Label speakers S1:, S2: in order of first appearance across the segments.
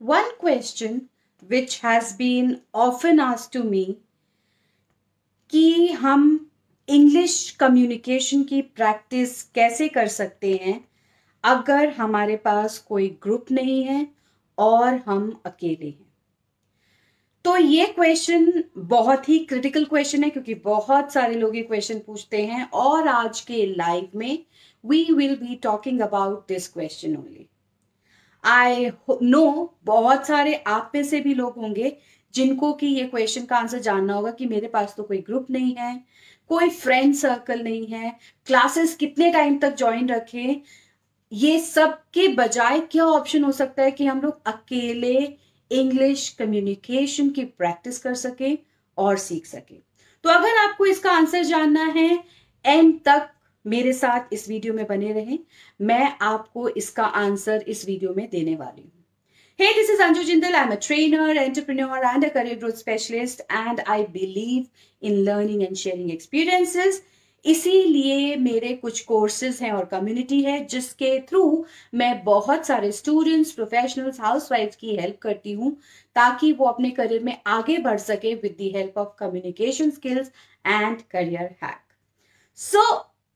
S1: one question which has been often asked to me, कि हम English communication की practice कैसे कर सकते हैं अगर हमारे पास कोई ग्रुप नहीं है और हम अकेले हैं? तो ये क्वेश्चन बहुत ही क्रिटिकल क्वेश्चन है क्योंकि बहुत सारे लोग ये क्वेश्चन पूछते हैं और आज के लाइव में we will be talking about this question only I know बहुत सारे आप में से भी लोग होंगे जिनको कि ये क्वेश्चन का आंसर जानना होगा कि मेरे पास तो कोई ग्रुप नहीं है, कोई फ्रेंड सर्कल नहीं है क्लासेस कितने टाइम तक ज्वाइन रखें, ये सब के बजाय क्या ऑप्शन हो सकता है कि हम लोग अकेले इंग्लिश कम्युनिकेशन की प्रैक्टिस कर सके और सीख सके? तो अगर आपको इसका आंसर जानना है एंड तक मेरे साथ इस वीडियो में बने रहें मैं आपको इसका आंसर इस वीडियो में देने वाली हूँ Hey, this is Anju Jindal. I'm a trainer, entrepreneur, and a career growth specialist, and I believe in learning and sharing experiences. इसीलिए मेरे कुछ कोर्सेज हैं और कम्युनिटी है जिसके थ्रू मैं बहुत सारे स्टूडेंट्स प्रोफेशनल्स हाउसवाइफ की हेल्प करती हूँ ताकि वो अपने करियर में आगे बढ़ सके with the help of communication skills and career hack so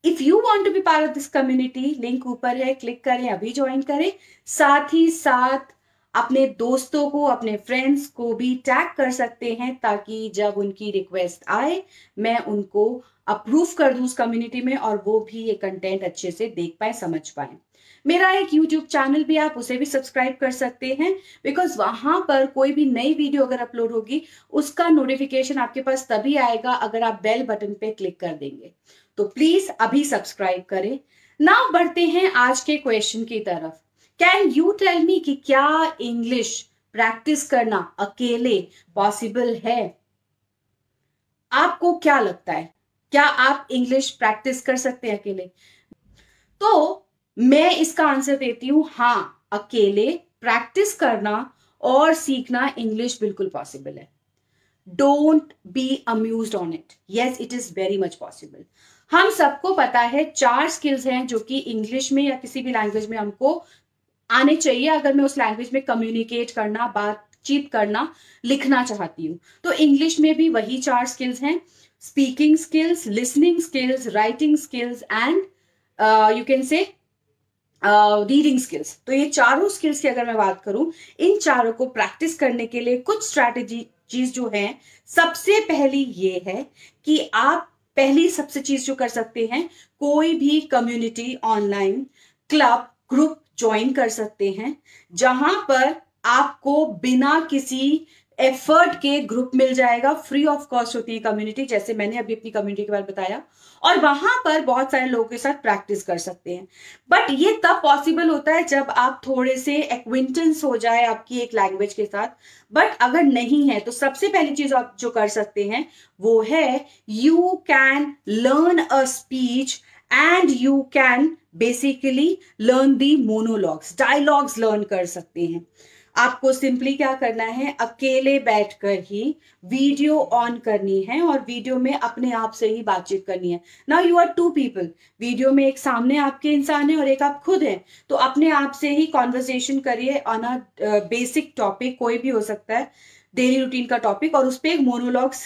S1: if you want to be part of this community link ऊपर है क्लिक करें, अभी ज्वाइन करें। साथ ही साथ अपने दोस्तों को, अपने फ्रेंड्स को भी टैग कर सकते हैं ताकि जब उनकी रिक्वेस्ट आए, मैं उनको अप्रूव कर दूँ उस कम्युनिटी में और वो भी ये कंटेंट अच्छे से देख पाए, समझ पाए। मेरा एक यूट्यूब चैनल भी आप उसे भी सब्सक्राइब कर सकते हैं बिकॉज़ वहाँ पर कोई भी नई वीडियो अगर अपलोड होगी, उसका नोटिफिकेशन आपके पास तभी आएगा अगर आप बेल बटन पे क्लिक कर देंगे। तो प्लीज़ अभी सब्सक्राइब करें। ना बढ़ते हैं आज के क्वेश्चन की तरफ़। कैन यू टेल मी कि क्या इंग्लिश प्रैक्टिस करना अकेले पॉसिबल है? आपको क्या लगता है? क्या आप इंग्लिश प्रैक्टिस कर सकते हैं अकेले? तो मैं इसका आंसर देती हूँ, हाँ, अकेले प्रैक्टिस करना और सीखना इंग्लिश बिल्कुल पॉसिबल है। Don't be amuse on it yes it is very much possible हम सबको पता है चार स्किल्स हैं जो कि इंग्लिश में या किसी भी लैंग्वेज में हमको आने चाहिए, अगर मैं उस लैंग्वेज में कम्युनिकेट करना, बातचीत करना, लिखना चाहती हूँ। तो इंग्लिश में भी वही चार स्किल्स हैं speaking skills listening skills writing skills and you can say reading skills तो ये चारों स्किल्स की अगर मैं बात करूँ, इन चारों को प्रैक्टिस करने के लिए कुछ स्ट्रैटेजी चीज़ जो है, सबसे पहली ये है कि आप पहली सबसे चीज़ जो कर सकते हैं, कोई भी community online club group join कर सकते हैं, जहाँ पर आपको बिना किसी एफर्ट के ग्रुप मिल जाएगा फ्री ऑफ़ कॉस्ट होती है कम्युनिटी जैसे मैंने अभी अपनी कम्युनिटी के बारे में बताया। और वहाँ पर बहुत सारे लोगों के साथ प्रैक्टिस कर सकते हैं। बट ये तब पॉसिबल होता है जब आप थोड़े से एक्विंटेंस हो जाए आपकी एक लैंग्वेज के साथ। बट अगर नहीं है तो सबसे पहली चीज़ आप जो कर सकते हैं, वो है you can learn a speech and you can basically learn the monologues dialogues learn कर सकते हैं। आपको सिंपली क्या करना है, अकेले बैठकर ही वीडियो ऑन करनी है और वीडियो में अपने आप से ही बातचीत करनी है। Now you are two people video में एक सामने आपके इंसान है और एक आप खुद हैं। तो अपने आप से ही कॉन्वर्सेशन करिए ऑन अ बेसिक टॉपिक कोई भी हो सकता है डेली रूटीन का टॉपिक और उस पर एक मोनोलॉग्स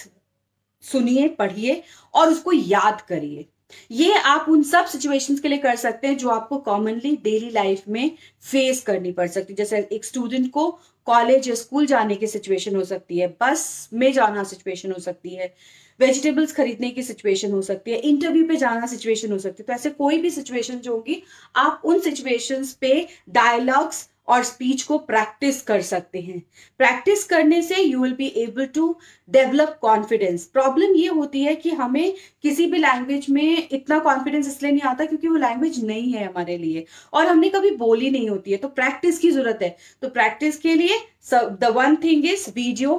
S1: सुनिए, पढ़िए और उसको याद करिए। ये आप उन सब सिचुएशंस के लिए कर सकते हैं जो आपको कॉमनली डेली लाइफ में फेस करनी पड़ सकती है। जैसे एक स्टूडेंट को कॉलेज या स्कूल जाने की सिचुएशन हो सकती है बस में जाना सिचुएशन हो सकती है वेजिटेबल्स खरीदने की सिचुएशन हो सकती है इंटरव्यू पे जाना सिचुएशन हो सकती है। तो ऐसे कोई भी सिचुएशन जो होगी, आप उन सिचुएशंस पे डायलॉग्स और स्पीच को प्रैक्टिस कर सकते हैं। प्रैक्टिस करने से you will be able to develop confidence problem ये होती है कि हमें किसी भी लैंग्वेज में इतना कॉन्फिडेंस इसलिए नहीं आता क्योंकि वो लैंग्वेज नहीं है हमारे लिए। और हमने कभी बोली नहीं होती है तो प्रैक्टिस की ज़रूरत है। तो प्रैक्टिस के लिए the one thing is video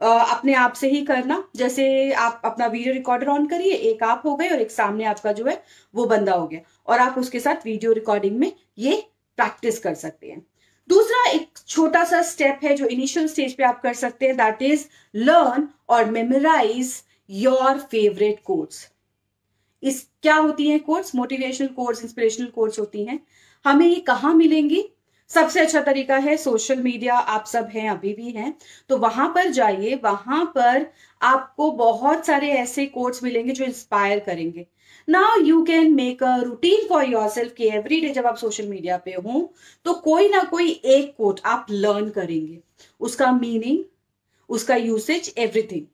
S1: अपने आप से ही करना। जैसे आप अपना वीडियो रिकॉर्डर ऑन करिए, एक आप हो गए और एक सामने आपका जो है, वो बंदा हो गया। और आप उसके साथ वीडियो रिकॉर्डिंग में ये प्रैक्टिस कर सकते हैं। दूसरा एक छोटा सा स्टेप है जो इनिशियल स्टेज पे आप कर सकते हैं दैट इज़ लर्न और मेमोराइज योर फेवरेट कोर्स इस क्या होती है quotes motivational quotes inspirational quotes होती हैं। हमें ये कहाँ मिलेंगी? सबसे अच्छा तरीका है सोशल मीडिया आप सब हैं, अभी भी हैं। तो वहाँ पर जाइए, वहाँ पर आपको बहुत सारे ऐसे कोर्स मिलेंगे जो इंस्पायर करेंगे। Now you can make a routine for your self की एवरी डे जब आप सोशल मीडिया पे हो तो कोई ना कोई एक कोट आप लर्न करेंगे। उसका मीनिंग उसका यूसेज एवरीथिंग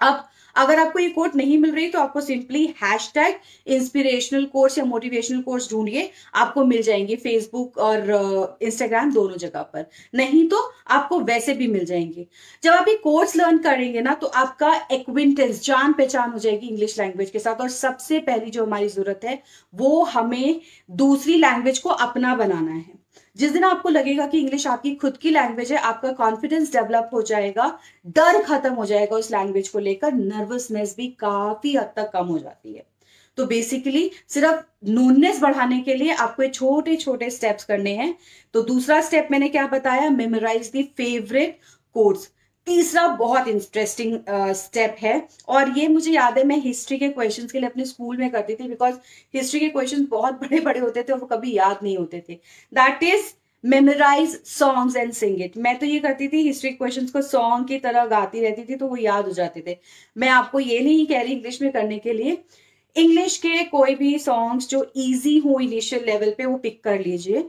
S1: अब अगर आपको ये कोट नहीं मिल रही तो आपको simply hashtag inspirational course या मोटिवेशनल कोर्स ढूंढिए। आपको मिल जाएँगे फेसबुक और इंस्टाग्राम uh, दोनों जगह पर। नहीं तो आपको वैसे भी मिल जाएँगे। जब आप ये कोर्स लर्न करेंगे ना तो आपका एक्विंटेंस जान पहचान हो जाएगी इंग्लिश लैंग्वेज के साथ। और सबसे पहली जो हमारी ज़रूरत है वो हमें दूसरी लैंग्वेज को अपना बनाना है। जिस दिन आपको लगेगा कि इंग्लिश आपकी खुद की लैंग्वेज है, आपका कॉन्फिडेंस डेवलप हो जाएगा, डर खत्म हो जाएगा उस लैंग्वेज को लेकर नर्वसनेस भी काफ़ी हद तक कम हो जाती है। तो बेसिकली सिर्फ़ नूननेस बढ़ाने के लिए आपको छोटे छोटे स्टेप्स करने हैं। तो दूसरा स्टेप मैंने क्या बताया? मेमोराइज दी फेवरेट कोर्स तीसरा बहुत इंटरेस्टिंग स्टेप uh, है। और ये मुझे याद है मैं हिस्ट्री के क्वेश्चंस के लिए अपने स्कूल में करती थी बिकॉज़ हिस्ट्री के क्वेश्चंस बहुत बड़े बड़े होते थे और वो कभी याद नहीं होते थे। That is memorise songs and sing it मैं तो ये करती थी हिस्ट्री क्वेश्चंस को सॉन्ग की तरह गाती रहती थी तो वो याद हो जाते थे। मैं आपको ये नहीं कह रही इंग्लिश में करने के लिए। इंग्लिश के कोई भी सॉन्ग्स जो इजी हो इनिशियल लेवल पे वो पिक कर लीजिए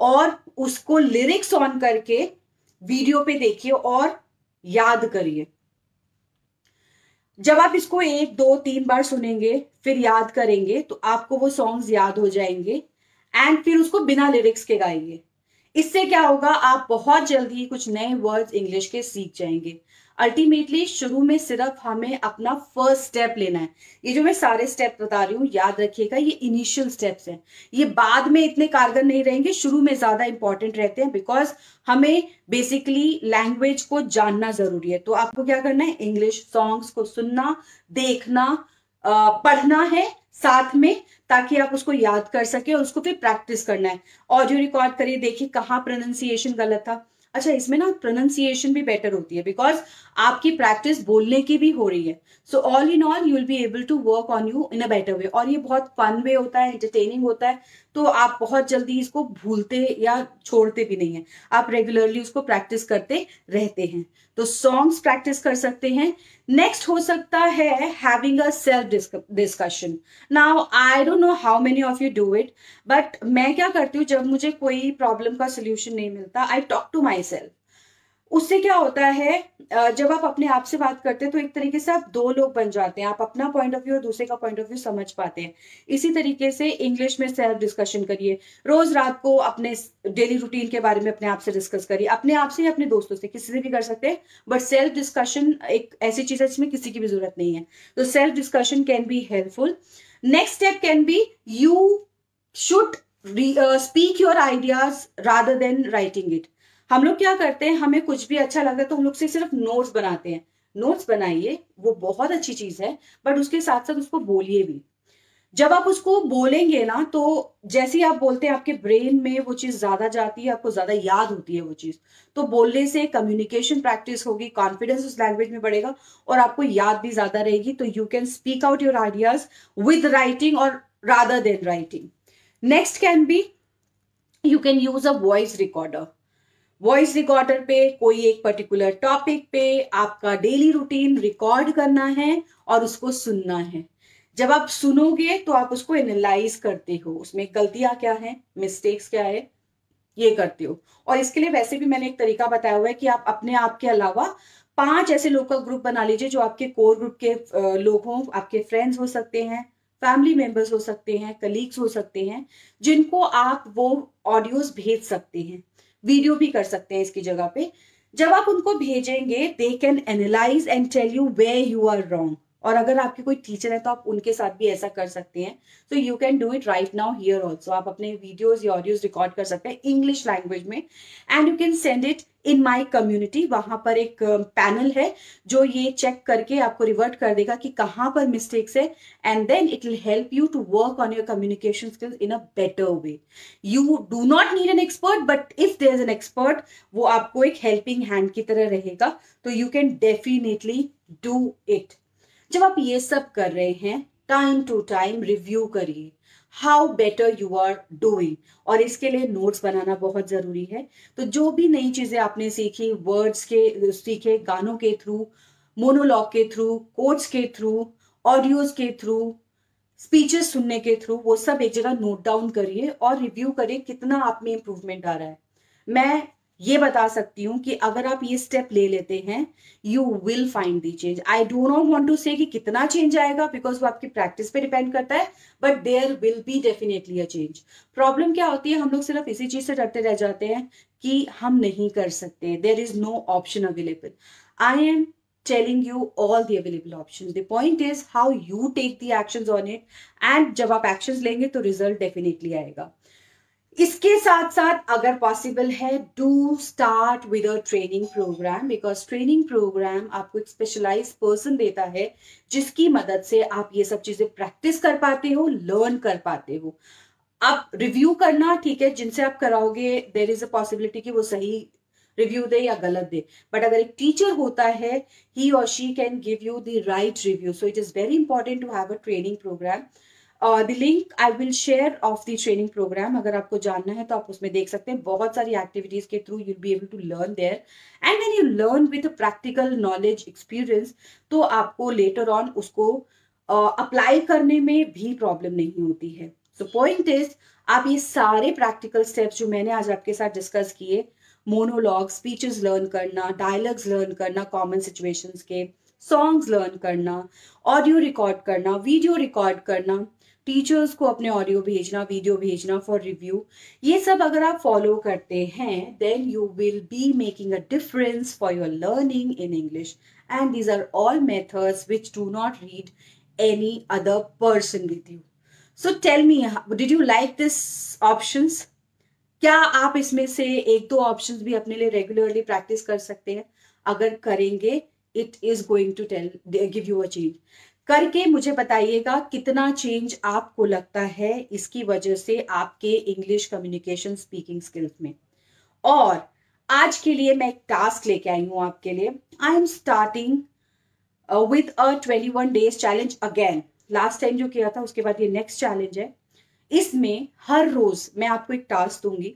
S1: और उसको लिरिक्स ऑन करके वीडियो पे देखिए और याद करिए। जब आप इसको एक, दो, तीन बार सुनेंगे, फिर याद करेंगे तो आपको वो सॉन्ग्स याद हो जाएँगे एंड फिर उसको बिना लिरिक्स के गाएँगे। इससे क्या होगा, आप बहुत जल्दी कुछ नए वर्ड्स इंग्लिश के सीख जाएँगे। अल्टीमेटली शुरू में सिर्फ़ हमें अपना फ़र्स्ट स्टेप लेना है। ये जो मैं सारे स्टेप बता रही हूँ, याद रखिएगा, ये इनिशियल स्टेप्स हैं। ये बाद में इतने कारगर नहीं रहेंगे, शुरू में ज़्यादा इंपॉर्टेंट रहते हैं बिकॉज़ हमें बेसिकली लैंग्वेज को जानना ज़रूरी है। तो आपको क्या करना है? इंग्लिश सॉन्ग्स को सुनना, देखना पढ़ना है साथ में, ताकि आप उसको याद कर सके और उसको फिर प्रैक्टिस करना है। ऑडियो रिकॉर्ड करिए, देखिए कहाँ प्रोनाउंसिएशन गलत था। अच्छा इसमें ना प्रोनाउंसिएशन भी बेटर होती है बिकॉज़ आपकी प्रैक्टिस बोलने की भी हो रही है। So all in all you will be able to work on you in a better way और ये बहुत फन वे होता है एंटरटेनिंग होता है। तो आप बहुत जल्दी इसको भूलते या छोड़ते भी नहीं है। आप रेगुलरली उसको प्रैक्टिस करते रहते हैं। तो सॉन्ग्स प्रैक्टिस कर सकते हैं। नेक्स्ट हो सकता है having a self discussion now I don't know how many of you do it but मैं क्या करती हूँ, जब मुझे कोई प्रॉब्लम का सोल्यूशन नहीं मिलता I talk to myself उससे क्या होता है जब आप अपने आप से बात करते हैं तो एक तरीके से आप दो लोग बन जाते हैं। आप अपना पॉइंट ऑफ़ व्यू और दूसरे का पॉइंट ऑफ़ व्यू समझ पाते हैं। इसी तरीके से इंग्लिश में सेल्फ डिस्कशन करिए। रोज रात को अपने डेली रूटीन के बारे में अपने आप से डिस्कस करिए। अपने आप से या अपने दोस्तों से, किसी से भी कर सकते हैं बट सेल्फ डिस्कशन एक ऐसी चीज़ है जिसमें किसी की भी ज़रूरत नहीं है। तो self discussion can be helpful next step can be you should speak your ideas rather than writing it हम लोग क्या करते हैं, हमें कुछ भी अच्छा लगता है तो हम लोग से सिर्फ़ नोट्स बनाते हैं। नोट्स बनाइए, वो बहुत अच्छी चीज़ है बट उसके साथ साथ उसको बोलिए भी। जब आप उसको बोलेंगे ना तो जैसे ही आप बोलते हैं, आपके ब्रेन में वो चीज़ ज़्यादा जाती है, आपको ज़्यादा याद होती है वो चीज़। तो बोलने से कम्युनिकेशन प्रैक्टिस होगी कॉन्फिडेंस उस लैंग्वेज में बढ़ेगा और आपको याद भी ज़्यादा रहेगी तो you can speak out your ideas with writing और rather than writing next can be you can use a voice recorder voice recorder पे, कोई एक पर्टिकुलर टॉपिक पे आपका डेली रूटीन रिकॉर्ड करना है और उसको सुनना है। जब आप सुनोगे तो आप उसको एनालाइज करते हो, उसमें गलतियाँ क्या है मिस्टेक्स क्या है, ये करते हो। और इसके लिए वैसे भी मैंने एक तरीका बताया हुआ है कि आप अपने आप के अलावा पाँच ऐसे लोग का ग्रुप बना लीजिए जो आपके कोर ग्रुप के लोग हों, आपके फ्रेंड्स हो सकते हैं फैमिली मेंबर्स हो सकते हैं कलीग्स हो सकते हैं, जिनको आप वो ऑडियोज भेज सकते हैं। वीडियो भी कर सकते हैं इसकी जगह पे। जब आप उनको भेजेंगे they can analyse and tell you where you are wrong और अगर आपके कोई टीचर है तो आप उनके साथ भी ऐसा कर सकते हैं। तो you can do it right now here also आप अपने वीडियोज़ या ऑडियोज रिकॉर्ड कर सकते हैं इंग्लिश लैंग्वेज में। And you can send it in my community वहाँ पर एक पैनल है, जो ये चेक करके आपको रिवर्ट कर देगा कि कहाँ पर मिस्टेक्स है। And then it will help you to work on your communication skills in a better way you do not need an expert but if there is an expert वो आपको एक हेल्पिंग हैंड की तरह रहेगा। तो you can definitely do it जब आप ये सब कर रहे हैं टाइम टू टाइम रिव्यू करिए। How better you are doing और इसके लिए नोट्स बनाना बहुत ज़रूरी है। तो जो भी नई चीज़ें आपने सीखी वर्ड्स के, सीखे, गानों के थ्रू मोनोलॉग के थ्रू कोड्स के थ्रू ऑडियोज के थ्रू स्पीचेस सुनने के थ्रू वो सब एक जगह नोट डाउन करिए और रिव्यू करिए कितना आप में इम्प्रूवमेंट आ रहा है। मैं ये बता सकती हूँ कि अगर आप ये स्टेप ले लेते हैं you will find the change I do not want to say कितना चेंज आएगा बिकॉज़ वो आपकी प्रैक्टिस पे डिपेंड करता है but there will be definitely a change problem क्या होती है, हम लोग सिर्फ़ इसी चीज़ से डरते रह जाते हैं कि हम नहीं कर सकते there is no option available I am telling you all the available options. The point is how you take the actions on it, and जब आप एक्शन लेंगे तो रिज़ल्ट डेफिनेटली आएगा. इसके साथ साथ अगर पॉसिबल है do start with a training programme because training programme आपको एक स्पेशलाइज पर्सन देता है, जिसकी मदद से आप ये सब चीज़ें प्रैक्टिस कर पाते हो लर्न कर पाते हो। अब रिव्यू करना, ठीक है, जिनसे आप कराओगे देर इज़ अ पॉसिबिलिटी कि वो सही रिव्यू दे या गलत दे। बट अगर एक टीचर होता है ही और she can give you the right review so it is very important to have a training programme the link I will share of the training programme अगर आपको जानना है तो आप उसमें देख सकते हैं। बहुत सारी एक्टिविटीज़ के through you'll be able to learn there and when you learn with practical knowledge experience तो आपको लेटर ऑन उसको अप्लाई uh, करने में भी प्रॉब्लम नहीं होती है। सो पॉइंट इज़ आप ये सारे प्रैक्टिकल स्टेप्स जो मैंने आज आपके साथ डिस्कस किए मोनोलॉग स्पीचेस लर्न करना डायलॉग्स लर्न करना कॉमन सिचुएशंस के सॉन्ग्स लर्न करना ऑडियो रिकॉर्ड करना वीडियो रिकॉर्ड करना टीचर्स को अपने ऑडियो भेजना, वीडियो भेजना फॉर रिव्यू ये सब अगर आप फॉलो करते हैं then you will be making a difference for your learning in English and these are all methods which do not read any other person with you so tell me did you like this options क्या आप इसमें से एक दो options भी अपने लिए regularly practice कर सकते हैं? अगर करेंगे it is going to tell give you a change करके मुझे बताइएगा कितना चेंज आपको लगता है इसकी वजह से आपके इंग्लिश कम्युनिकेशन स्पीकिंग स्किल्स में। और आज के लिए मैं एक टास्क लेके आई हूँ आपके लिए। I am starting with a twenty one days challenge again last time जो किया था, उसके बाद ये नेक्स्ट चैलेंज है। इसमें हर रोज मैं आपको एक टास्क दूँगी।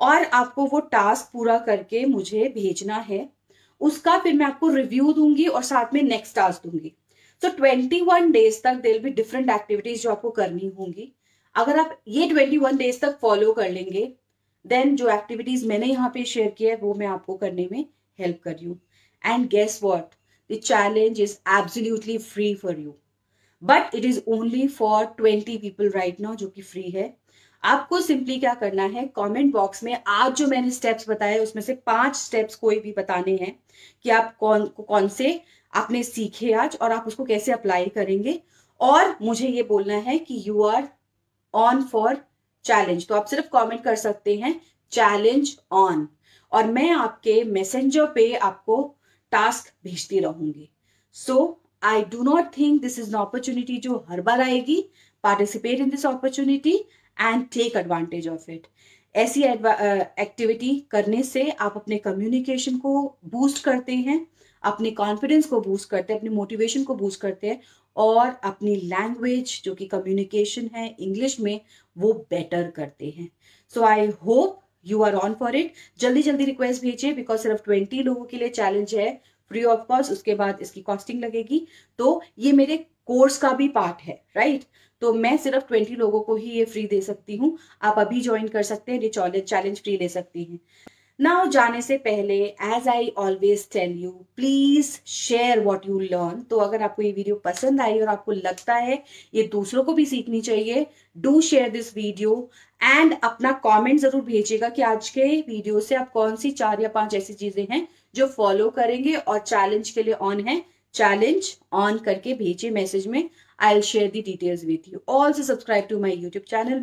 S1: और आपको वो टास्क पूरा करके मुझे भेजना है। उसका फिर मैं आपको रिव्यू दूँगी और साथ में नेक्स्ट टास्क दूँगी। सो ट्वेंटी वन डेज़ तक देर बी डिफरेंट एक्टिविटीज़ जो आपको करनी होंगी। अगर आप ये ट्वेंटी वन डेज़ तक फॉलो कर लेंगे देन जो एक्टिविटीज़ मैंने यहाँ पे शेयर किया है, वो मैं आपको करने में हेल्प कर रही हूँ। And guess what the challenge is absolutely free for you but it is only for twenty people right now जो कि फ्री है। आपको सिंपली क्या करना है कमेंट बॉक्स में आज जो मैंने स्टेप्स बताए, उसमें से पाँच स्टेप्स कोई भी बताने हैं कि आप कौन कौन से आपने सीखे आज और आप उसको कैसे अप्लाई करेंगे? और मुझे ये बोलना है कि you are on for challenge तो आप सिर्फ़ कमेंट कर सकते हैं चैलेंज ऑन और मैं आपके मैसेंजर पे आपको टास्क भेजती रहूँगी. So I do not think this is an opportunity जो हर बार आएगी. Participate in this opportunity and take advantage of it ऐसी एक्टिविटी करने से आप अपने कम्युनिकेशन को बूस्ट करते हैं. अपने कॉन्फिडेंस को बूस्ट करते हैं, अपनी मोटिवेशन को बूस्ट करते हैं और अपनी लैंग्वेज जो कि कम्युनिकेशन है इंग्लिश में, वो बेटर करते हैं। So I hope you are on for it जल्दी जल्दी रिक्वेस्ट भेजिए बिकॉज़ सिर्फ़ ट्वेंटी लोगों के लिए चैलेंज है। फ्री ऑफ़ कॉस्ट उसके बाद इसकी कॉस्टिंग लगेगी। तो ये मेरे कोर्स का भी पार्ट है राइट तो मैं सिर्फ़ ट्वेंटी लोगों को ही ये फ्री दे सकती हूँ। आप अभी ज्वाइन कर सकते हैं, ये चैलेंज फ्री ले सकती हैं। नाउ जाने से पहले as I always tell you please share what you learn तो अगर आपको ये वीडियो पसंद आई और आपको लगता है ये दूसरों को भी सीखनी चाहिए do share this video and अपना कमेंट ज़रूर भेजिएगा कि आज के वीडियो से आप कौन सी चार या पाँच ऐसी चीज़ें हैं जो फॉलो करेंगे और चैलेंज के लिए ऑन है। चैलेंज ऑन करके भेजिए मैसेज में. I will share the details with you also subscribe to my YouTube channel